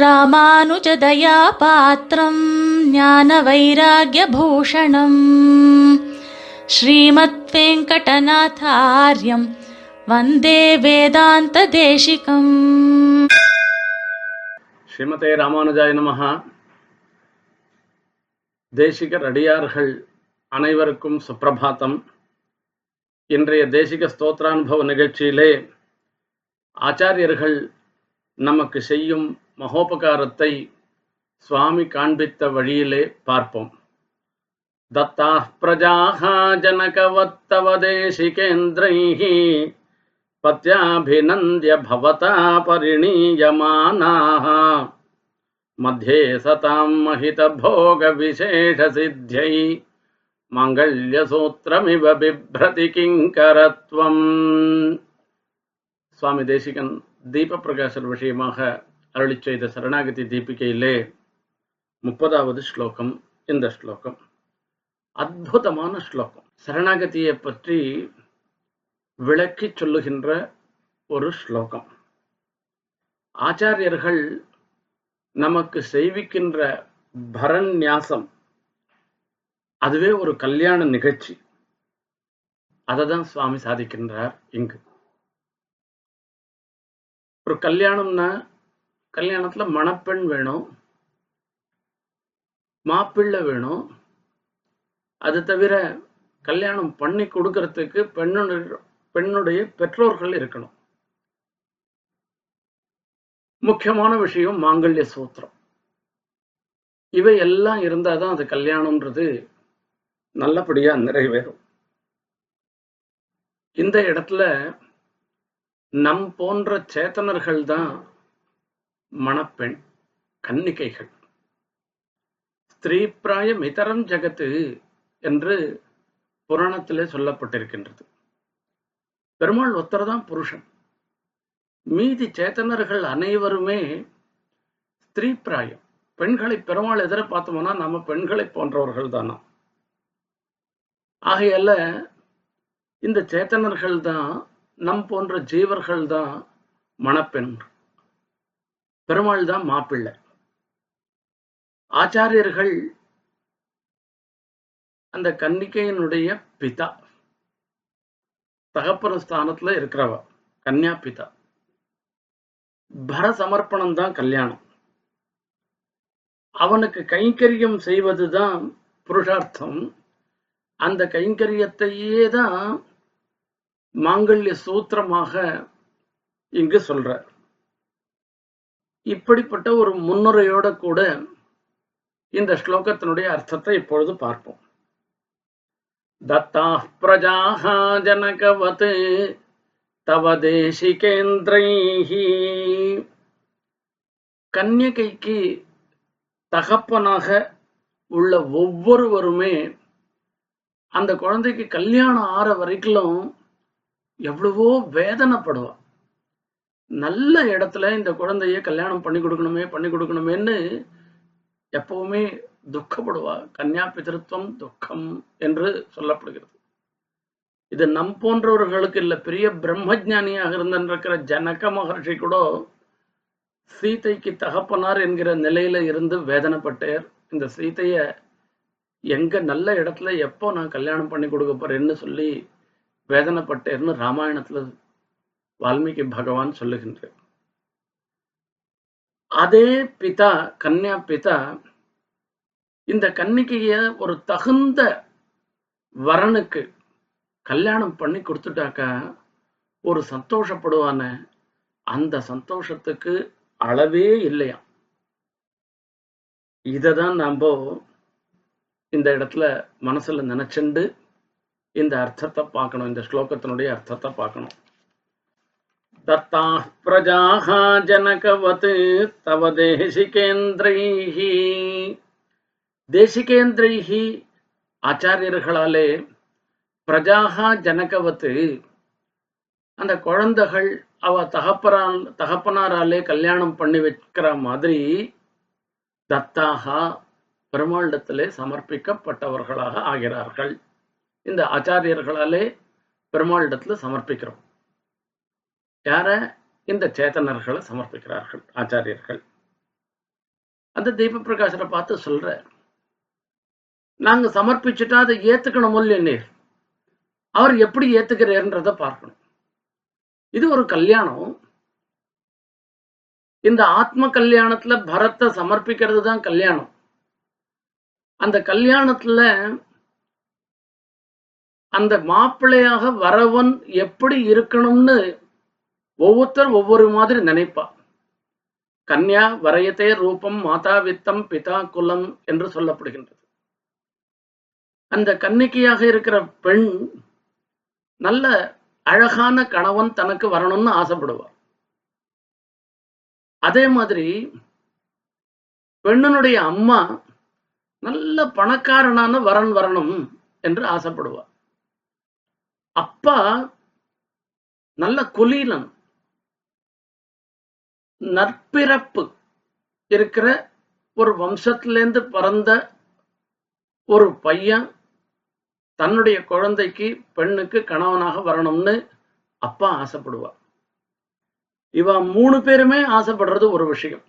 ராமானுஜதயாபாத்திரம் ஞான வைராகியபூஷணம் ஸ்ரீமத் வெங்கடநாதாரியம் வந்தே வேதாந்த தேசிகம் ஸ்ரீமதே ராமானுஜாய நமகா தேசிக ரடியார்கள் அனைவருக்கும் சுப்பிரபாத்தம். இன்றைய தேசிக ஸ்தோத்திரானுபவ நிகழ்ச்சியிலே ஆச்சாரியர்கள் நமக்கு செய்யும் மகோபகாரத்தை சுவாமி காண்பித்த வழியிலே பார்ப்போம் தத்தா பிரஜாः जनकवत्तव देशिकेन्द्रैः पत्याभिनन्द्य भवता परिणीयमानाः मध्ये सतां महितभोगविशेषसिद्ध्यै माङ्गल्यसूत्रमिव बिभ्रति किङ्करत्वम् சுவாமி தேசிகன் தீப அருளி செய்த சரணாகதி தீபிகையிலே முப்பதாவது ஸ்லோகம். இந்த ஸ்லோகம். அற்புதமான ஸ்லோகம். சரணாகதியை பற்றி விளக்கிச் சொல்லுகின்ற ஒரு ஸ்லோகம். ஆச்சாரியர்கள் நமக்கு செய்விக்கின்ற பரநியாசம் அதுவே ஒரு கல்யாண நிகழ்ச்சி. அதை தான் சுவாமி சாதிக்கின்றார் இங்கு. ஒரு கல்யாணம்னா கல்யாணத்துல மணப்பெண் வேணும் மாப்பிள்ளை வேணும். அது தவிர கல்யாணம் பண்ணி கொடுக்கறதுக்கு பெண்ணுடைய பெண்ணுடைய பெற்றோர்கள் இருக்கணும். முக்கியமான விஷயம் மாங்கல்ய சூத்திரம். இவை எல்லாம் இருந்தாதான் அது கல்யாணம்ன்றது நல்லபடியா நிறைவேறும். இந்த இடத்துல நம் போன்ற சேத்தனர்கள் தான் மணப்பெண் கன்னிகைகள். ஸ்திரீ பிராயம் இதரம் ஜகத்து என்று புராணத்திலே சொல்லப்பட்டிருக்கின்றது. பெருமாள் ஒருத்தர் தான் புருஷன். மீதி சேத்தனர்கள் அனைவருமே ஸ்திரீ பிராயம் பெண்களை பெருமாள் எதிர பார்த்தோம்னா நம்ம பெண்களை போன்றவர்கள் தானா? ஆகையால இந்த சேத்தனர்கள் தான் நம் போன்ற ஜீவர்கள் தான் மணப்பெண். பெருமாள் தான் மாப்பிள்ளை. ஆச்சாரியர்கள் அந்த கன்னிகையினுடைய பிதா. தகப்பன ஸ்தானத்துல இருக்கிறவ கன்யா பிதா. பர சமர்ப்பணம் தான் கல்யாணம். அவனுக்கு கைங்கரியம் செய்வதுதான் புருஷார்த்தம். அந்த கைங்கரியத்தையே தான் மாங்கல்ய சூத்திரமாக இங்கு சொல்றார். இப்படிப்பட்ட ஒரு முன்னுரையோட கூட இந்த ஸ்லோகத்தினுடைய அர்த்தத்தை இப்பொழுது பார்ப்போம். தத்தா பிரஜாஹா ஜனகவத் தவ தேசிகேந்திரைஹி. கன்யகைக்கு தகப்பனாக உள்ள ஒவ்வொருவருமே அந்த குழந்தைக்கு கல்யாணம் ஆற வரைக்கும் எவ்வளவோ வேதனைப்படுவான் நல்ல இடத்துல இந்த குழந்தைய கல்யாணம் பண்ணி கொடுக்கணுமே பண்ணி கொடுக்கணுமேன்னு எப்பவுமே துக்கப்படுவா. கன்யா பிதிருத்துவம் துக்கம் என்று சொல்லப்படுகிறது. இது நம் போன்றவர்களுக்கு இல்ல பெரிய பிரம்மஜானியாக இருந்திருக்கிற ஜனக மகர்ஷி கூட சீதைக்கு தகப்பனார் என்கிற நிலையில இருந்து வேதனைப்பட்டேர். இந்த சீதைய எங்க நல்ல இடத்துல எப்போ நான் கல்யாணம் பண்ணி கொடுக்க போறேன்னு சொல்லி வேதனைப்பட்டேர்னு ராமாயணத்துல வால்மீகி பகவான் சொல்லுகின்றார். அதே பிதா கன்யா பிதா இந்த கன்னிக்கைய ஒரு தகுந்த வரனுக்கு கல்யாணம் பண்ணி கொடுத்துட்டாக்கா ஒரு சந்தோஷப்படுவான. அந்த சந்தோஷத்துக்கு அளவே இல்லையா? இததான் நாம் இந்த இடத்துல மனசுல நினைச்சுண்டு இந்த அர்த்தத்தை பார்க்கணும் இந்த ஸ்லோகத்தினுடைய அர்த்தத்தை பார்க்கணும். தத்தா பிரஜாக ஜனகவத் தவ தேசிகேந்திரைஹி. தேசிகேந்திரைஹி ஆச்சாரியர்களாலே பிரஜாகா ஜனகவத்து அந்த குழந்தைகள் அவ தகப்பரால் தகப்பனாராலே கல்யாணம் பண்ணி வைக்கிற மாதிரி தத்தாகா பெருமாளிடத்திலே சமர்ப்பிக்கப்பட்டவர்களாக ஆகிறார்கள். இந்த ஆச்சாரியர்களாலே பெருமாளிடத்துல சமர்ப்பிக்கிறோம். யார? இந்த சேத்தனர்களை சமர்ப்பிக்கிறார்கள் ஆச்சாரியர்கள். அந்த தீப பிரகாசரை பார்த்து சொல்ற நாங்க சமர்ப்பிச்சுட்டா அதை ஏத்துக்கணும் இல்லையே அவர் எப்படி ஏத்துக்கிறார்ன்றத பார்க்கணும். இது ஒரு கல்யாணம். இந்த ஆத்ம கல்யாணத்துல பரத்தை சமர்ப்பிக்கிறது தான் கல்யாணம். அந்த கல்யாணத்துல அந்த மாப்பிள்ளையாக வரவன் எப்படி இருக்கணும்னு ஒவ்வொருத்தரும் ஒவ்வொரு மாதிரி நினைப்பா. கன்யா வரையத்தே ரூபம் மாதா வித்தம் பிதா குலம் என்று சொல்லப்படுகின்றது. அந்த கன்னிக்கையாக இருக்கிற பெண் நல்ல அழகான கணவன் தனக்கு வரணும்னு ஆசைப்படுவார் அதே மாதிரி பெண்ணனுடைய அம்மா நல்ல பணக்காரனான வரன் வரணும் என்று ஆசைப்படுவார் அப்பா நல்ல குலீலன். நற்பிறப்பு இருக்கிற ஒரு வம்சத்திலேருந்து பிறந்த ஒரு பையன் தன்னுடைய குழந்தைக்கு பெண்ணுக்கு கணவனாக வரணும்னு அப்பா ஆசைப்படுவா இவ மூணு பேருமே ஆசைப்படுறது ஒரு விஷயம்.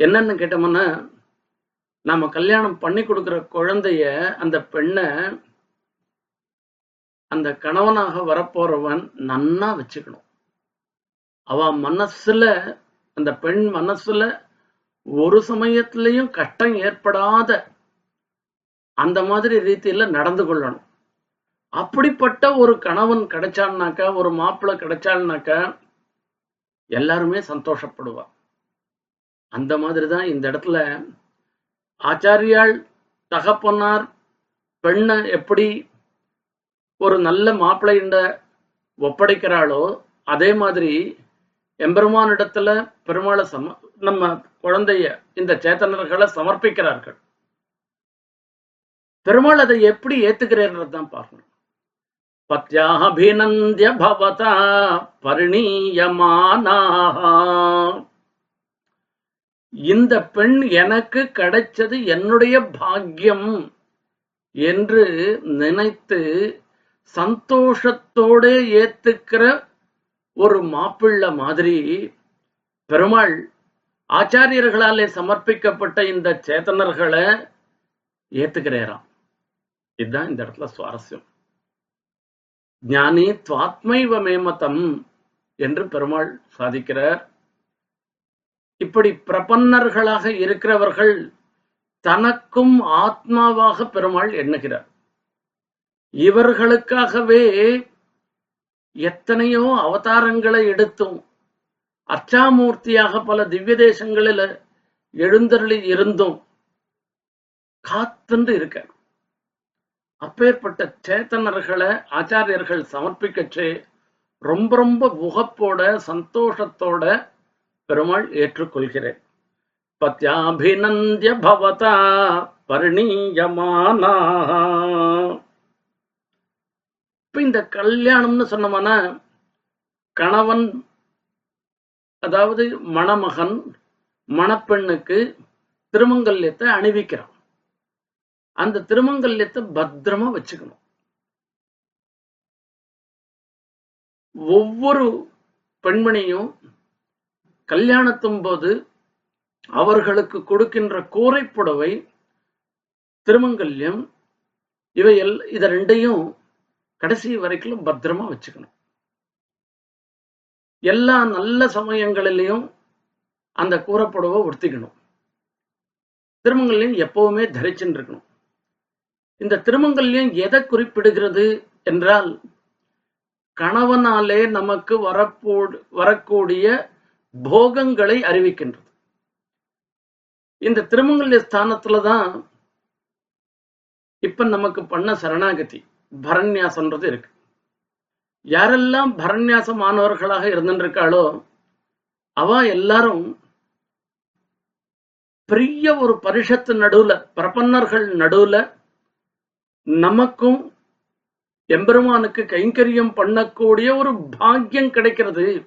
என்னன்னு கேட்டோம்னா நாம கல்யாணம் பண்ணி கொடுக்கிற குழந்தைய அந்த பெண்ணை அந்த கணவனாக வரப்போறவன் நன்னா வச்சுக்கணும். அவ மனசுல அந்த பெண் மனசுல ஒரு சமயத்திலையும் கஷ்டம் ஏற்படாத அந்த மாதிரி ரீதியில நடந்து கொள்ளணும். அப்படிப்பட்ட ஒரு கணவன் கிடைச்சான்னாக்கா ஒரு மாப்பிள்ளை கிடைச்சாள்னாக்கா எல்லாருமே சந்தோஷப்படுவா. அந்த மாதிரி தான் இந்த இடத்துல ஆச்சாரியால் தகப்பனார் பெண்ணை எப்படி ஒரு நல்ல மாப்பிள்ளைண்ட ஒப்படைக்கிறாளோ அதே மாதிரி எம்பெருமானிடத்துல பெருமாளை சம நம்ம குழந்தைய இந்த சேத்தனர்களை சமர்ப்பிக்கிறார்கள். பெருமாள் அதை எப்படி ஏத்துக்கிறார்ன்றதுதான் பார்க்கணும். பத்யாபிநந்திய பவதா பரிணீயமானா இந்த பெண் எனக்கு கிடைச்சது என்னுடைய பாக்கியம் என்று நினைத்து சந்தோஷத்தோட ஏத்துக்கிற ஒரு மாப்பிள்ளை மாதிரி பெருமாள் ஆச்சாரியர்களாலே சமர்ப்பிக்கப்பட்ட இந்த சேத்தனர்களை ஏத்துக்கிறாராம். இதுதான் இந்த இடத்துல சுவாரஸ்யம். ஞானி துவாத்மைவ மேமதம் என்று பெருமாள் சாதிக்கிறார். இப்படி பிரபன்னர்களாக இருக்கிறவர்கள் தனக்கும் ஆத்மாவாக பெருமாள் எண்ணுகிறார். இவர்களுக்காகவே எத்தனையோ அவதாரங்களை எடுத்தும் அர்ச்சாமூர்த்தியாக பல திவ்ய தேசங்களில எழுந்தருளி இருந்தும் காத்துண்டு இருக்க அப்பேற்பட்ட சேத்தனர்களை ஆச்சாரியர்கள் சமர்ப்பிக்கச்சே ரொம்ப ரொம்ப உகப்போட சந்தோஷத்தோட பெருமாள் ஏற்றுக்கொள்கிறேன். பத்யாபிநந்திய பவதா பரிணீயமானா. இப்ப இந்த கல்யாணம்னு சொன்னோம்னா கணவன் அதாவது மணமகன் மணப்பெண்ணுக்கு திருமங்கல்யத்தை அணிவிக்கிறான். அந்த திருமங்கல்யத்தை பத்திரமா வச்சுக்கணும். ஒவ்வொரு பெண்மணியும் கல்யாணத்தும் போது அவர்களுக்கு கொடுக்கின்ற கூரைப்புடவை திருமங்கல்யம் இவை எல் இத ரெண்டையும் கடைசி வரைக்கும் பத்திரமா வச்சுக்கணும். எல்லா நல்ல சமயங்களிலையும் அந்த கூறப்புடவை உடுத்திக்கணும் திருமங்கல்யம் எப்பவுமே தரிச்சுன்னு இருக்கணும் இந்த திருமங்கல்யம் எதை குறிப்பிடுகிறது என்றால் கணவனாலே நமக்கு வரப்போ வரக்கூடிய போகங்களை அறிவிக்கின்றது. இந்த திருமங்கல்ய ஸ்தானத்துல தான் இப்ப நமக்கு பண்ண சரணாகதி. பரநியாசம்ன்றது இருக்கு. யாரெல்லாம் பரநியாசமானவர்களாக இருந்துருக்காளோ அவ எல்லாரும் பெரிய ஒரு பரிஷத்து நடுவுல பிரபன்னர்கள் நடுவுல நமக்கும் எம்பெருமானுக்கு கைங்கரியம் பண்ணக்கூடிய ஒரு பாக்கியம் கிடைக்கிறது.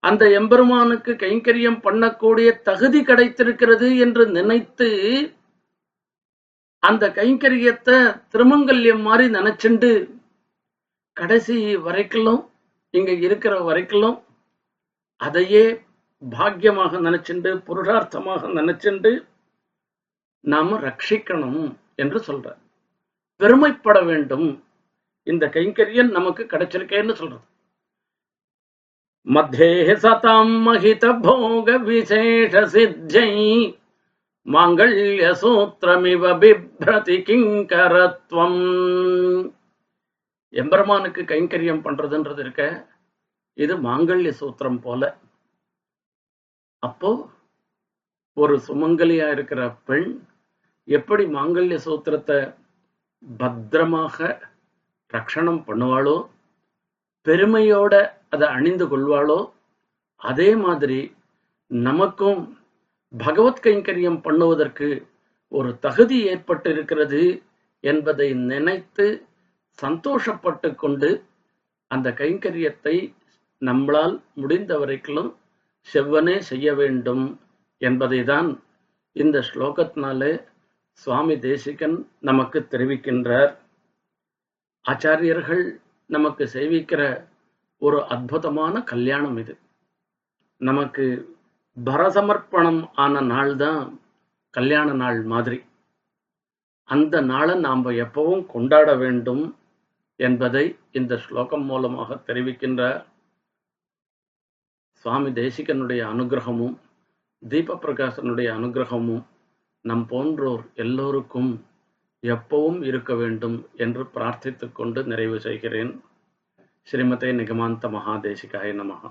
அந்த எம்பெருமானுக்கு கைங்கரியம் பண்ணக்கூடிய தகுதி கிடைத்திருக்கிறது என்று நினைத்து அந்த கைங்கரியத்தை திருமங்கல்யம் மாதிரி நினைச்சுண்டு கடைசி வரைக்கும் இங்க இருக்கிற வரைக்கும் அதையே பாக்கியமாக நினைச்சுண்டு புருஷார்த்தமாக நினைச்சுண்டு நாம ரட்சிக்கணும் என்று சொல்ற பெருமைப்பட வேண்டும். இந்த கைங்கரியம் நமக்கு கிடைச்சிருக்கேன்னு சொல்றது. மத்தே சதாம் மகித போக விசேஷ சித்தை மாங்கல்யசூத்திரமிவ பிப்ரதி கிங்கரத்வம். எம்பெருமானுக்கு கைங்கரியம் பண்றதுன்றது இருக்க இது மாங்கல்ய சூத்திரம் போல. அப்போ ஒரு சுமங்கலியா இருக்கிற பெண் எப்படி மாங்கல்ய சூத்திரத்தை பத்திரமாக ரக்ஷணம் பண்ணுவாளோ பெருமையோட அதை அணிந்து கொள்வாளோ அதே மாதிரி நமக்கும் பகவத் கைங்கரியம் பண்ணுவதற்கு ஒரு தகுதி ஏற்பட்டு இருக்கிறது என்பதை நினைத்து சந்தோஷப்பட்டு கொண்டு அந்த கைங்கரியத்தை நம்மளால் முடிந்த வரைக்கும் செவ்வனே செய்ய வேண்டும் என்பதை தான் இந்த ஸ்லோகத்தினாலே சுவாமி தேசிகன் நமக்கு தெரிவிக்கின்றார். ஆச்சாரியர்கள் நமக்கு செய்விக்கிற ஒரு அற்புதமான கல்யாணம் இது. நமக்கு பரசமர்ப்பணம் ஆன நாள் தான் கல்யாண நாள் மாதிரி. அந்த நாளை நாம் எப்பவும் கொண்டாட வேண்டும் என்பதை இந்த ஸ்லோகம் மூலமாக தெரிவிக்கின்ற சுவாமி தேசிகனுடைய அனுகிரகமும் தீப பிரகாசனுடைய அனுகிரகமும் நம் போன்றோர் எல்லோருக்கும் எப்பவும் இருக்க வேண்டும் என்று பிரார்த்தித்துக்கொண்டு நிறைவு செய்கிறேன். ஸ்ரீமதே நிகமாந்த மகாதேசிகாய நமகா